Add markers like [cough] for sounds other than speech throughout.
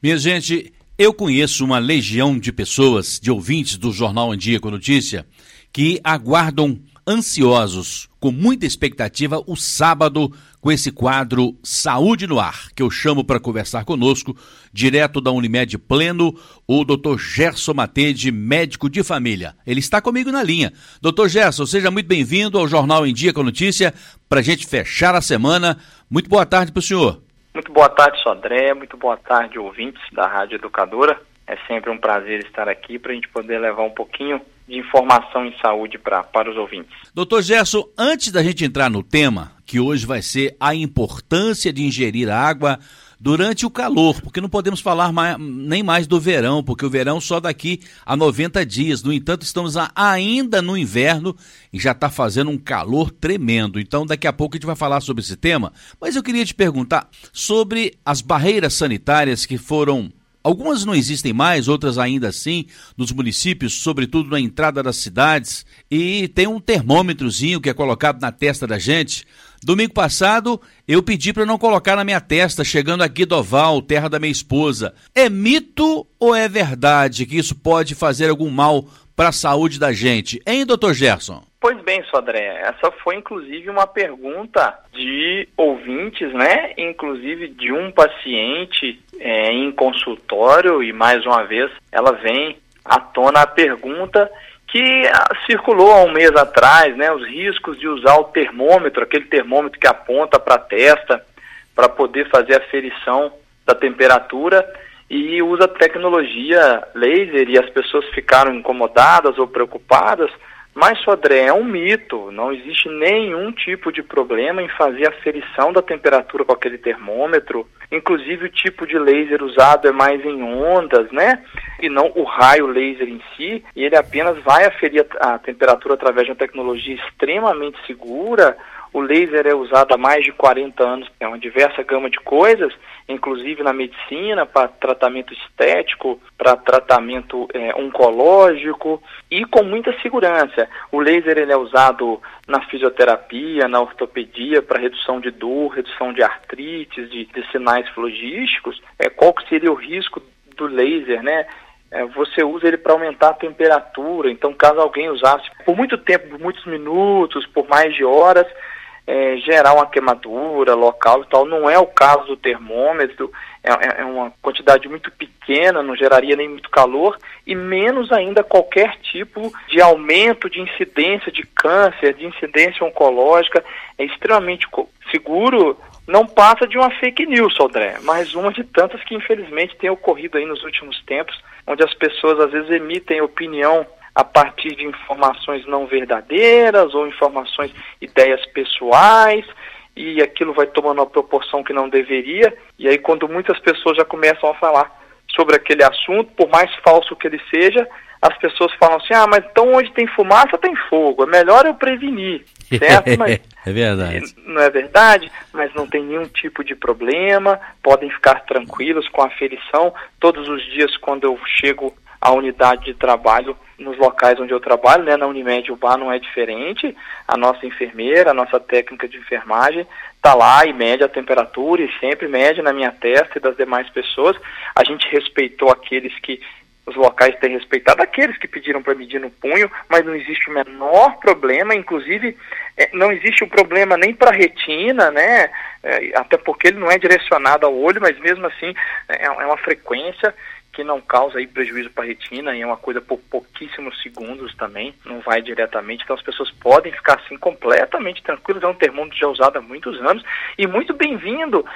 Minha gente, eu conheço uma legião de pessoas, de ouvintes do Jornal Andia com Notícia, que aguardam ansiosos, com muita expectativa, o sábado com esse quadro Saúde no Ar, que eu chamo para conversar conosco, direto da Unimed Pleno, o Dr. Gerson Matede, médico de família. Ele está comigo na linha. Dr. Gerson, seja muito bem-vindo ao Jornal em Dia com Notícia, para a gente fechar a semana. Muito boa tarde para o senhor. Muito boa tarde, Sodré. Muito boa tarde, ouvintes da Rádio Educadora. É sempre um prazer estar aqui para a gente poder levar um pouquinho de informação em saúde pra, para os ouvintes. Doutor Gerson, antes da gente entrar no tema, que hoje vai ser a importância de ingerir água durante o calor, porque não podemos falar mais, nem mais do verão, porque o verão só daqui a 90 dias. No entanto, estamos ainda no inverno e já está fazendo um calor tremendo. Então, daqui a pouco a gente vai falar sobre esse tema. Mas eu queria te perguntar sobre as barreiras sanitárias que foram Algumas não existem mais, outras ainda assim, nos municípios, sobretudo na entrada das cidades. E tem um termômetrozinho que é colocado na testa da gente. Domingo passado, eu pedi para não colocar na minha testa, chegando aqui do Oval, terra da minha esposa. É mito ou é verdade que isso pode fazer algum mal para a saúde da gente? Hein, doutor Gerson? Pois bem, Sodré, essa foi inclusive uma pergunta de ouvintes, né? Inclusive de um paciente é, em consultório, e mais uma vez ela vem à tona a pergunta que ah, circulou há um mês atrás, né? Os riscos de usar o termômetro, aquele termômetro que aponta para a testa, para poder fazer a ferição da temperatura e usa tecnologia laser e as pessoas ficaram incomodadas ou preocupadas mas, Sodré, é um mito. Não existe nenhum tipo de problema em fazer a aferição da temperatura com aquele termômetro. Inclusive, o tipo de laser usado é mais em ondas, né? E não o raio laser em si. E ele apenas vai aferir a, a temperatura através de uma tecnologia extremamente segura o laser é usado há mais de 40 anos, é uma diversa gama de coisas, inclusive na medicina, para tratamento estético, para tratamento é, oncológico e com muita segurança. O laser ele é usado na fisioterapia, na ortopedia, para redução de dor, redução de artrites, de, de sinais flogísticos. É, qual que seria o risco do laser, né? é, você usa ele para aumentar a temperatura. Então, caso alguém usasse por muito tempo, por muitos minutos, por mais de horas, é, gerar uma queimadura local e tal. Não é o caso do termômetro, é, é, é, uma quantidade muito pequena, não geraria nem muito calor, e menos ainda qualquer tipo de aumento de incidência de câncer, de incidência oncológica. É extremamente seguro, não passa de uma fake news, Sodré, mas uma de tantas que infelizmente tem ocorrido aí nos últimos tempos, onde as pessoas às vezes emitem opinião a partir de informações não verdadeiras ou informações, ideias pessoais, e aquilo vai tomando uma proporção que não deveria, e aí quando muitas pessoas já começam a falar sobre aquele assunto, por mais falso que ele seja, as pessoas falam assim, ah, mas então onde tem fumaça tem fogo, é melhor eu prevenir, [laughs] certo? Mas é verdade. Não é verdade, mas não tem nenhum tipo de problema, podem ficar tranquilos com a aferição. Todos os dias quando eu chego à unidade de trabalho, nos locais onde eu trabalho, né, na Unimed o bar não é diferente. A nossa enfermeira, a nossa técnica de enfermagem está lá e mede a temperatura e sempre mede na minha testa e das demais pessoas. A gente respeitou aqueles que os locais têm respeitado aqueles que pediram para medir no punho, mas não existe o menor problema, inclusive é, não existe um problema nem para a retina, né? É, até porque ele não é direcionado ao olho, mas mesmo assim é, é uma frequência que não causa aí prejuízo para a retina e é uma coisa por pouquíssimos segundos também, não vai diretamente, então as pessoas podem ficar assim completamente tranquilas, é um termômetro já usado há muitos anos e muito bem-vindo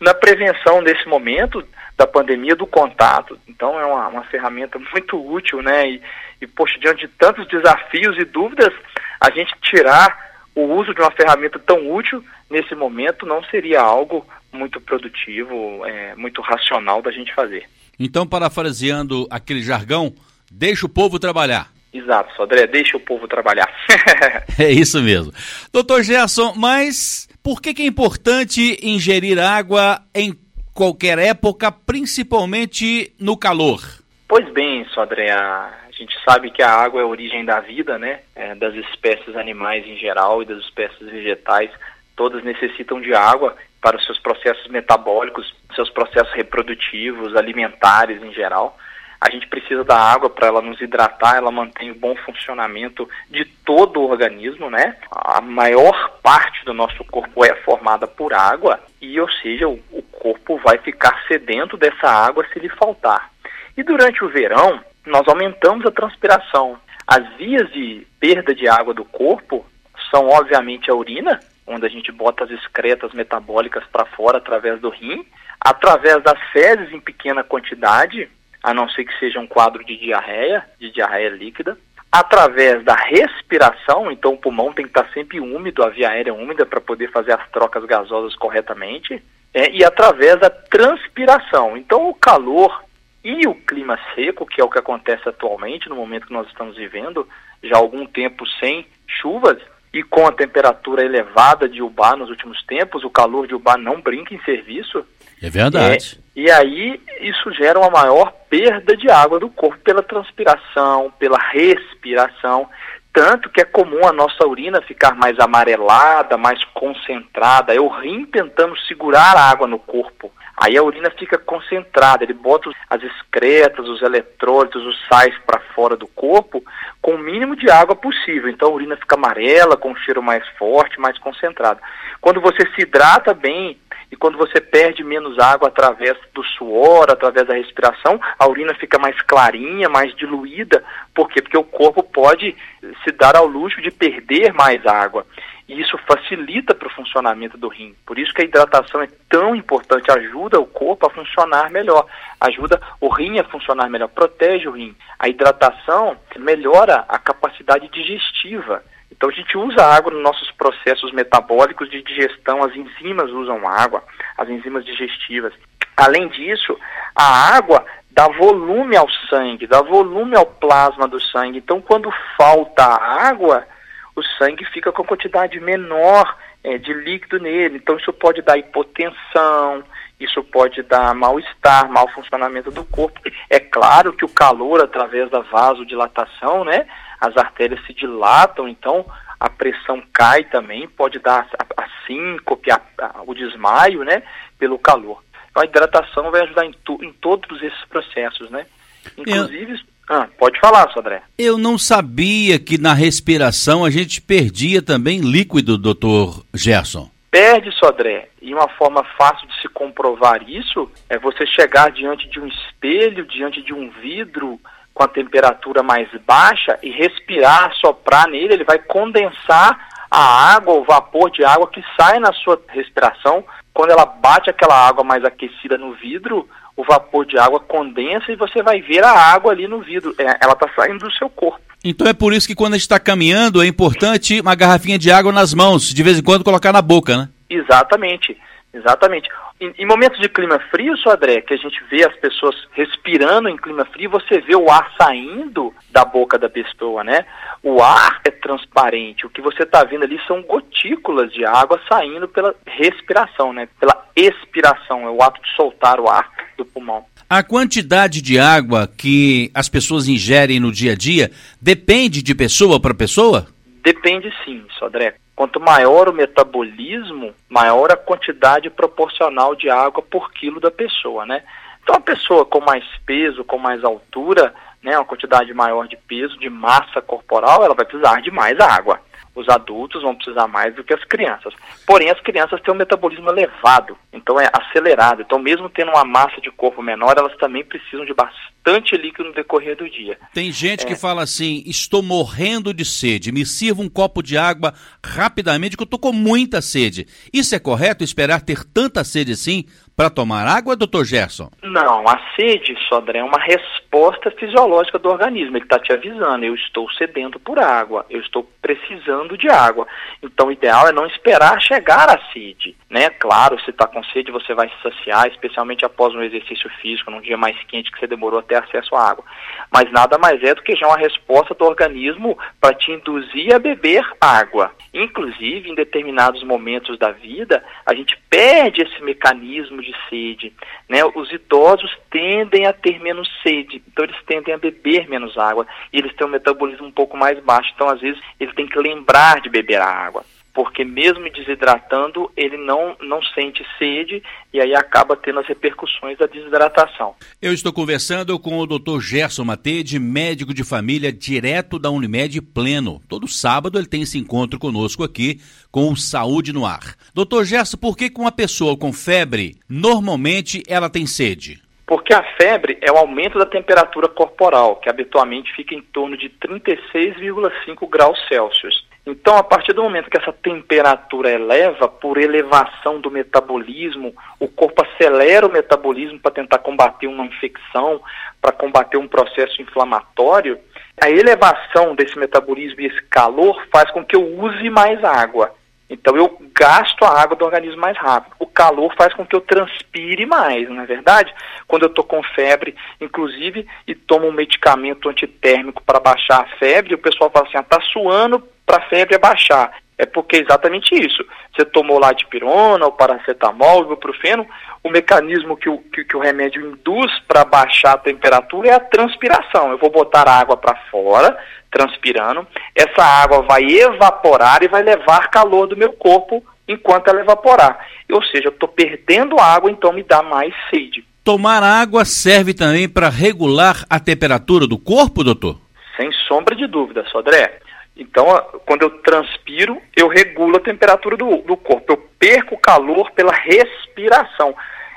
na prevenção nesse momento da pandemia do contato. Então é uma, uma ferramenta muito útil, né? E, e, poxa, diante de tantos desafios e dúvidas, a gente tirar o uso de uma ferramenta tão útil nesse momento não seria algo muito produtivo, é, muito racional da gente fazer. Então, parafraseando aquele jargão, deixa o povo trabalhar. Exato, Sodré, deixa o povo trabalhar. [laughs] é isso mesmo. Doutor Gerson, mas por que, que é importante ingerir água em qualquer época, principalmente no calor? Pois bem, Sodré, a gente sabe que a água é a origem da vida, né? É, das espécies animais em geral e das espécies vegetais, todas necessitam de água para os seus processos metabólicos, seus processos reprodutivos, alimentares em geral. A gente precisa da água para ela nos hidratar, ela mantém o bom funcionamento de todo o organismo, né? A maior parte do nosso corpo é formada por água e, ou seja, o, o corpo vai ficar sedento dessa água se lhe faltar. E durante o verão, nós aumentamos a transpiração. As vias de perda de água do corpo são, obviamente, a urina, onde a gente bota as excretas metabólicas para fora através do rim, através das fezes em pequena quantidade, a não ser que seja um quadro de diarreia, de diarreia líquida, através da respiração, então o pulmão tem que estar sempre úmido, a via aérea úmida para poder fazer as trocas gasosas corretamente, é, e através da transpiração. Então o calor e o clima seco, que é o que acontece atualmente no momento que nós estamos vivendo, já há algum tempo sem chuvas, e com a temperatura elevada de Ubá nos últimos tempos, o calor de Ubá não brinca em serviço. É verdade. É, e aí isso gera uma maior perda de água do corpo pela transpiração, pela respiração, tanto que é comum a nossa urina ficar mais amarelada, mais concentrada. É o rim tentando segurar a água no corpo. Aí a urina fica concentrada, ele bota as excretas, os eletrólitos, os sais para fora do corpo com o mínimo de água possível. Então a urina fica amarela, com um cheiro mais forte, mais concentrado. Quando você se hidrata bem e quando você perde menos água através do suor, através da respiração, a urina fica mais clarinha, mais diluída. Por quê? Porque o corpo pode se dar ao luxo de perder mais água e isso facilita para o funcionamento do rim. Por isso que a hidratação é tão importante, ajuda o corpo a funcionar melhor, ajuda o rim a funcionar melhor, protege o rim. A hidratação melhora a capacidade digestiva. Então a gente usa água nos nossos processos metabólicos de digestão, as enzimas usam água, as enzimas digestivas. Além disso, a água dá volume ao sangue, dá volume ao plasma do sangue. Então quando falta água, o sangue fica com quantidade menor é, de líquido nele. Então isso pode dar hipotensão, isso pode dar mal-estar, mau funcionamento do corpo. É claro que o calor, através da vasodilatação, né, as artérias se dilatam, então a pressão cai também, pode dar a, a síncope, a, a, o desmaio, né, pelo calor. Então a hidratação vai ajudar em, tu, em todos esses processos, né. Inclusive... Ah, pode falar, Sodré. Eu não sabia que na respiração a gente perdia também líquido, doutor Gerson. Perde, Sodré. E uma forma fácil de se comprovar isso é você chegar diante de um espelho, diante de um vidro com a temperatura mais baixa e respirar, soprar nele, ele vai condensar a água, o vapor de água que sai na sua respiração. Quando ela bate aquela água mais aquecida no vidro, o vapor de água condensa e você vai ver a água ali no vidro. É, ela está saindo do seu corpo. Então é por isso que quando a gente está caminhando é importante uma garrafinha de água nas mãos, de vez em quando colocar na boca, né? Exatamente, exatamente. Em, em momentos de clima frio, André, que a gente vê as pessoas respirando em clima frio, você vê o ar saindo da boca da pessoa, né? O ar é transparente. O que você está vendo ali são gotículas de água saindo pela respiração, né? Pela expiração, é o ato de soltar o ar do pulmão. A quantidade de água que as pessoas ingerem no dia a dia depende de pessoa para pessoa? Depende sim, Sodré. Quanto maior o metabolismo, maior a quantidade proporcional de água por quilo da pessoa, né? Então, a pessoa com mais peso, com mais altura, né, uma quantidade maior de peso, de massa corporal, ela vai precisar de mais água os adultos vão precisar mais do que as crianças. Porém, as crianças têm um metabolismo elevado, então é acelerado. Então, mesmo tendo uma massa de corpo menor, elas também precisam de bastante líquido no decorrer do dia. Tem gente é. que fala assim: estou morrendo de sede, me sirva um copo de água rapidamente, que eu estou com muita sede. Isso é correto esperar ter tanta sede assim para tomar água, doutor Gerson? Não, a sede, Sodré, é uma resposta fisiológica do organismo. Ele está te avisando, eu estou sedento por água, eu estou precisando de água. Então, o ideal é não esperar chegar à sede. Né? Claro, se está com sede, você vai se saciar, especialmente após um exercício físico, num dia mais quente que você demorou a ter acesso à água. Mas nada mais é do que já uma resposta do organismo para te induzir a beber água. Inclusive, em determinados momentos da vida, a gente perde esse mecanismo de sede. Né? Os idosos tendem a ter menos sede, então eles tendem a beber menos água e eles têm um metabolismo um pouco mais baixo. Então, às vezes, eles têm que lembrar de beber a água. Porque mesmo desidratando, ele não, não sente sede e aí acaba tendo as repercussões da desidratação. Eu estou conversando com o Dr. Gerson Matede, médico de família direto da Unimed Pleno. Todo sábado ele tem esse encontro conosco aqui com o Saúde no Ar. Doutor Gerson, por que uma pessoa com febre, normalmente ela tem sede? Porque a febre é o aumento da temperatura corporal, que habitualmente fica em torno de 36,5 graus Celsius. Então, a partir do momento que essa temperatura eleva, por elevação do metabolismo, o corpo acelera o metabolismo para tentar combater uma infecção, para combater um processo inflamatório. A elevação desse metabolismo e esse calor faz com que eu use mais água. Então eu gasto a água do organismo mais rápido. O calor faz com que eu transpire mais, não é verdade? Quando eu estou com febre, inclusive, e tomo um medicamento antitérmico para baixar a febre, o pessoal fala assim, ah, tá suando para a febre abaixar. É porque é exatamente isso. Você tomou lá de pirona, o paracetamol, o ibuprofeno, o mecanismo que o, que, que o remédio induz para baixar a temperatura é a transpiração. Eu vou botar a água para fora, transpirando, essa água vai evaporar e vai levar calor do meu corpo enquanto ela evaporar. Ou seja, eu estou perdendo água, então me dá mais sede. Tomar água serve também para regular a temperatura do corpo, doutor? Sem sombra de dúvida, Sodré. Então, quando eu transpiro, eu regulo a temperatura do, do corpo. Eu perco calor pela respiração.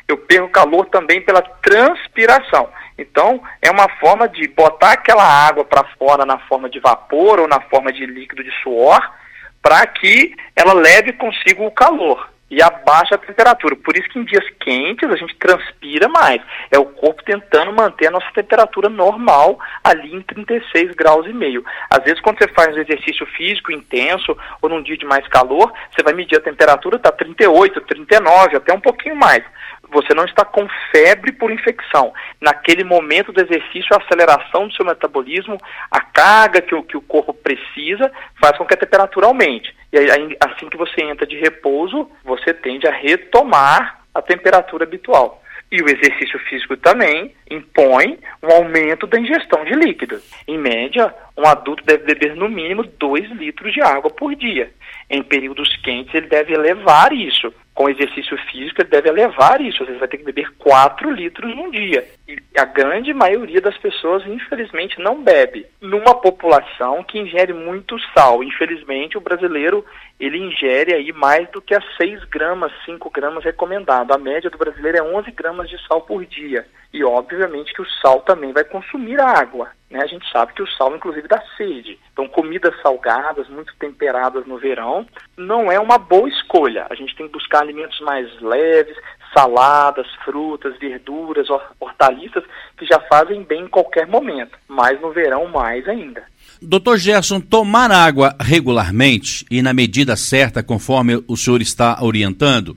Eu perco calor também pela transpiração. Então, é uma forma de botar aquela água para fora na forma de vapor ou na forma de líquido de suor, para que ela leve consigo o calor e a temperatura. Por isso que em dias quentes a gente transpira mais. É o corpo tentando manter a nossa temperatura normal ali em 36 graus e meio. Às vezes quando você faz um exercício físico intenso ou num dia de mais calor, você vai medir a temperatura, está 38, 39, até um pouquinho mais você não está com febre por infecção. Naquele momento do exercício, a aceleração do seu metabolismo, a carga que o, que o corpo precisa, faz com que a temperatura aumente. E aí, assim que você entra de repouso, você tende a retomar a temperatura habitual. E o exercício físico também impõe um aumento da ingestão de líquidos. Em média, um adulto deve beber no mínimo 2 litros de água por dia. Em períodos quentes, ele deve elevar isso com exercício físico, ele deve elevar isso. Você vai ter que beber 4 litros num dia. E a grande maioria das pessoas, infelizmente, não bebe. Numa população que ingere muito sal. Infelizmente, o brasileiro ele ingere aí mais do que as 6 gramas, 5 gramas recomendado. A média do brasileiro é 11 gramas de sal por dia. E obviamente que o sal também vai consumir água. Né? A gente sabe que o sal, inclusive, dá sede. Então, comidas salgadas, muito temperadas no verão, não é uma boa escolha. A gente tem que buscar alimentos mais leves, saladas, frutas, verduras, hortaliças, que já fazem bem em qualquer momento, mas no verão mais ainda. Doutor Gerson, tomar água regularmente e na medida certa, conforme o senhor está orientando,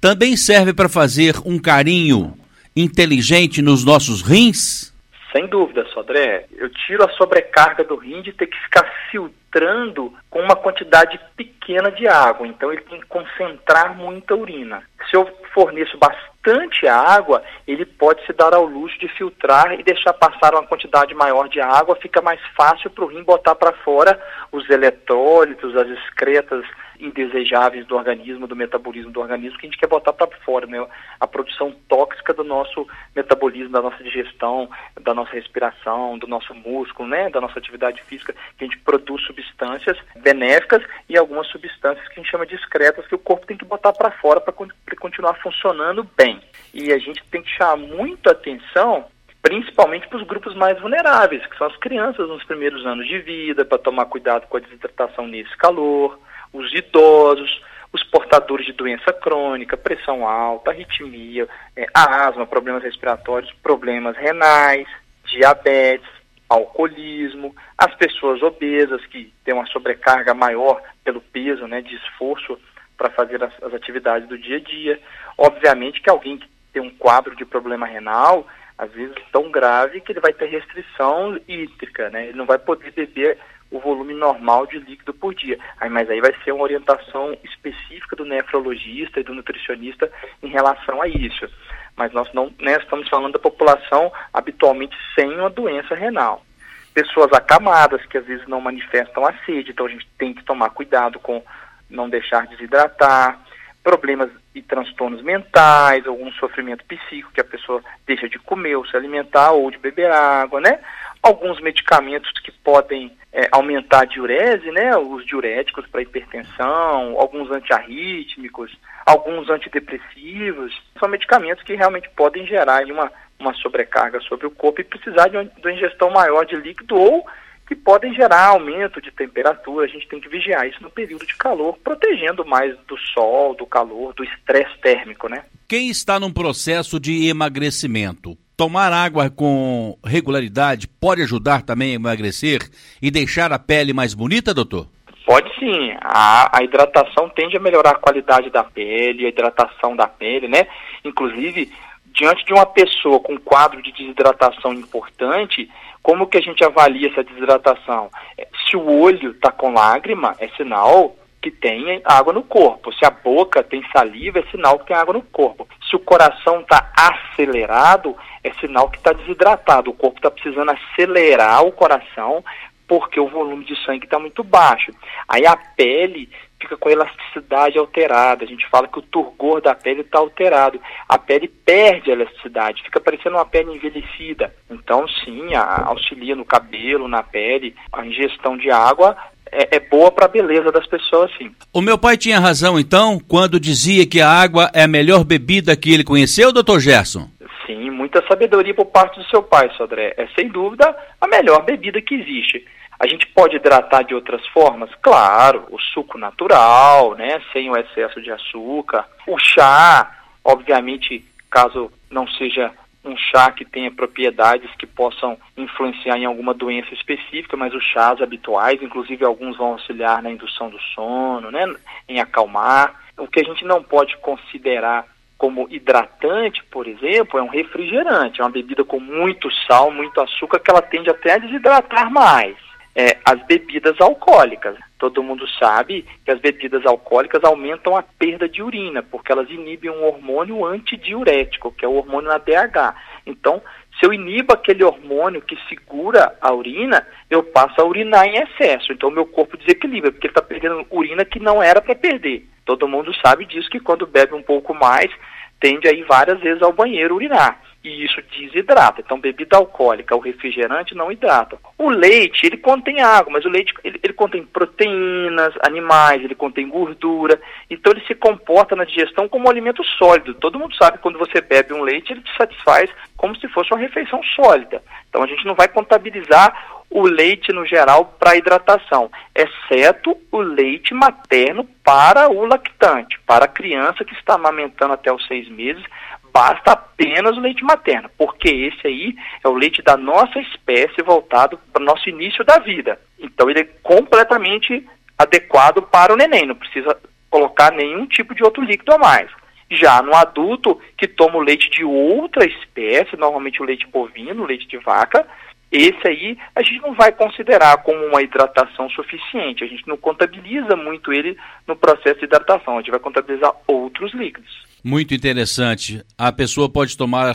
também serve para fazer um carinho inteligente nos nossos rins? Sem dúvida, Sodré. Eu tiro a sobrecarga do rim de ter que ficar filtrando com uma quantidade pequena de água. Então ele tem que concentrar muita urina. Se eu forneço bastante água, ele pode se dar ao luxo de filtrar e deixar passar uma quantidade maior de água. Fica mais fácil para o rim botar para fora os eletrólitos, as excretas indesejáveis do organismo, do metabolismo do organismo, que a gente quer botar para fora, né? A produção tóxica do nosso metabolismo, da nossa digestão, da nossa respiração, do nosso músculo, né? Da nossa atividade física, que a gente produz substâncias benéficas e algumas substâncias que a gente chama de excretas, que o corpo tem que botar para fora para continuar funcionando bem. E a gente tem que chamar muito atenção principalmente para os grupos mais vulneráveis, que são as crianças nos primeiros anos de vida, para tomar cuidado com a desidratação nesse calor, os idosos, os portadores de doença crônica, pressão alta, arritmia, é, asma, problemas respiratórios, problemas renais, diabetes, alcoolismo, as pessoas obesas que têm uma sobrecarga maior pelo peso, né, de esforço para fazer as, as atividades do dia a dia. Obviamente que alguém que tem um quadro de problema renal, às vezes tão grave que ele vai ter restrição hídrica, né? Ele não vai poder beber o volume normal de líquido por dia. Aí, mas aí vai ser uma orientação específica do nefrologista e do nutricionista em relação a isso. Mas nós não né, estamos falando da população habitualmente sem uma doença renal. Pessoas acamadas que às vezes não manifestam a sede, então a gente tem que tomar cuidado com não deixar desidratar, problemas e transtornos mentais, algum sofrimento psíquico que a pessoa deixa de comer ou se alimentar ou de beber água, né? Alguns medicamentos que podem é, aumentar a diurese, né? Os diuréticos para hipertensão, alguns antiarrítmicos, alguns antidepressivos, são medicamentos que realmente podem gerar uma, uma sobrecarga sobre o corpo e precisar de uma, de uma ingestão maior de líquido ou que podem gerar aumento de temperatura. A gente tem que vigiar isso no período de calor, protegendo mais do sol, do calor, do estresse térmico, né? Quem está num processo de emagrecimento, tomar água com regularidade pode ajudar também a emagrecer e deixar a pele mais bonita, doutor? Pode sim. A, a hidratação tende a melhorar a qualidade da pele, a hidratação da pele, né? Inclusive, diante de uma pessoa com quadro de desidratação importante, como que a gente avalia essa desidratação? É, se o olho está com lágrima, é sinal que tem água no corpo. Se a boca tem saliva, é sinal que tem água no corpo. Se o coração está acelerado, é sinal que está desidratado. O corpo está precisando acelerar o coração porque o volume de sangue está muito baixo. Aí a pele fica com elasticidade alterada. A gente fala que o turgor da pele está alterado. A pele perde a elasticidade, fica parecendo uma pele envelhecida. Então, sim, auxilia no cabelo, na pele. A ingestão de água é, é boa para a beleza das pessoas, sim. O meu pai tinha razão, então, quando dizia que a água é a melhor bebida que ele conheceu, doutor Gerson? Muita sabedoria por parte do seu pai, Sodré. É, sem dúvida, a melhor bebida que existe. A gente pode hidratar de outras formas? Claro, o suco natural, né, sem o excesso de açúcar. O chá, obviamente, caso não seja um chá que tenha propriedades que possam influenciar em alguma doença específica, mas os chás habituais, inclusive alguns vão auxiliar na indução do sono, né, em acalmar. O que a gente não pode considerar como hidratante, por exemplo, é um refrigerante, é uma bebida com muito sal, muito açúcar, que ela tende até a desidratar mais é, as bebidas alcoólicas. Todo mundo sabe que as bebidas alcoólicas aumentam a perda de urina, porque elas inibem um hormônio antidiurético, que é o hormônio ADH. Então, se eu inibo aquele hormônio que segura a urina, eu passo a urinar em excesso. Então, meu corpo desequilibra, porque ele está perdendo urina que não era para perder. Todo mundo sabe disso, que quando bebe um pouco mais, tende a ir várias vezes ao banheiro urinar e isso desidrata. Então, bebida alcoólica, o refrigerante não hidrata. O leite, ele contém água, mas o leite ele, ele, contém proteínas, animais, ele contém gordura. Então, ele se comporta na digestão como um alimento sólido. Todo mundo sabe que quando você bebe um leite, ele te satisfaz como se fosse uma refeição sólida. Então, a gente não vai contabilizar o leite no geral para hidratação, exceto o leite materno para o lactante, para a criança que está amamentando até os seis meses basta apenas o leite materno, porque esse aí é o leite da nossa espécie voltado para o nosso início da vida. Então ele é completamente adequado para o neném, não precisa colocar nenhum tipo de outro líquido a mais. Já no adulto que toma o leite de outra espécie, normalmente o leite bovino, o leite de vaca, esse aí a gente não vai considerar como uma hidratação suficiente, a gente não contabiliza muito ele no processo de hidratação, a gente vai contabilizar outros líquidos. Muito interessante. A pessoa pode tomar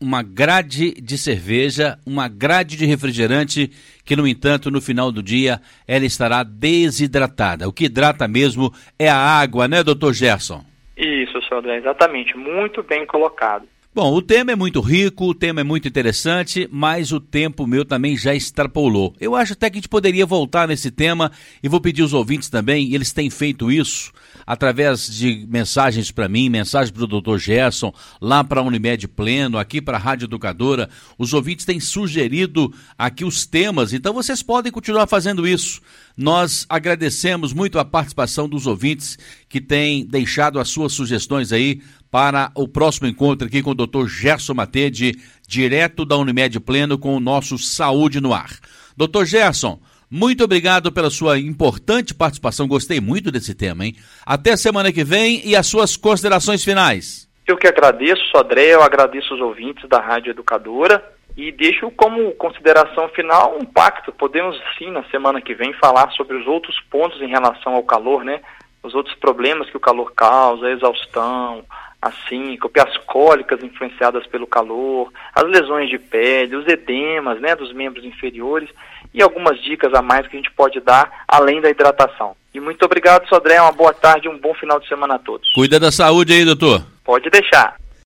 uma grade de cerveja, uma grade de refrigerante, que no entanto no final do dia ela estará desidratada. O que hidrata mesmo é a água, né, doutor Gerson? Isso, senhor André, exatamente. Muito bem colocado. Bom, o tema é muito rico, o tema é muito interessante, mas o tempo meu também já extrapolou. Eu acho até que a gente poderia voltar nesse tema e vou pedir aos ouvintes também, eles têm feito isso através de mensagens para mim, mensagens para o doutor Gerson, lá para a Unimed Pleno, aqui para a Rádio Educadora. Os ouvintes têm sugerido aqui os temas, então vocês podem continuar fazendo isso. Nós agradecemos muito a participação dos ouvintes que têm deixado as suas sugestões aí para o próximo encontro aqui com o Dr. Gerson Matede, direto da Unimed Pleno, com o nosso Saúde no Ar. Doutor Gerson, muito obrigado pela sua importante participação. Gostei muito desse tema, hein? Até semana que vem e as suas considerações finais. Eu que agradeço, Sodré, eu agradeço os ouvintes da Rádio Educadora e deixo como consideração final um pacto. Podemos sim, na semana que vem, falar sobre os outros pontos em relação ao calor, né? Os outros problemas que o calor causa, a exaustão, a síncope, as cólicas influenciadas pelo calor, as lesões de pele, os edemas né, dos membros inferiores e algumas dicas a mais que a gente pode dar além da hidratação. E muito obrigado, Sodré. Uma boa tarde, um bom final de semana a todos. Cuida da saúde aí, doutor. Pode deixar.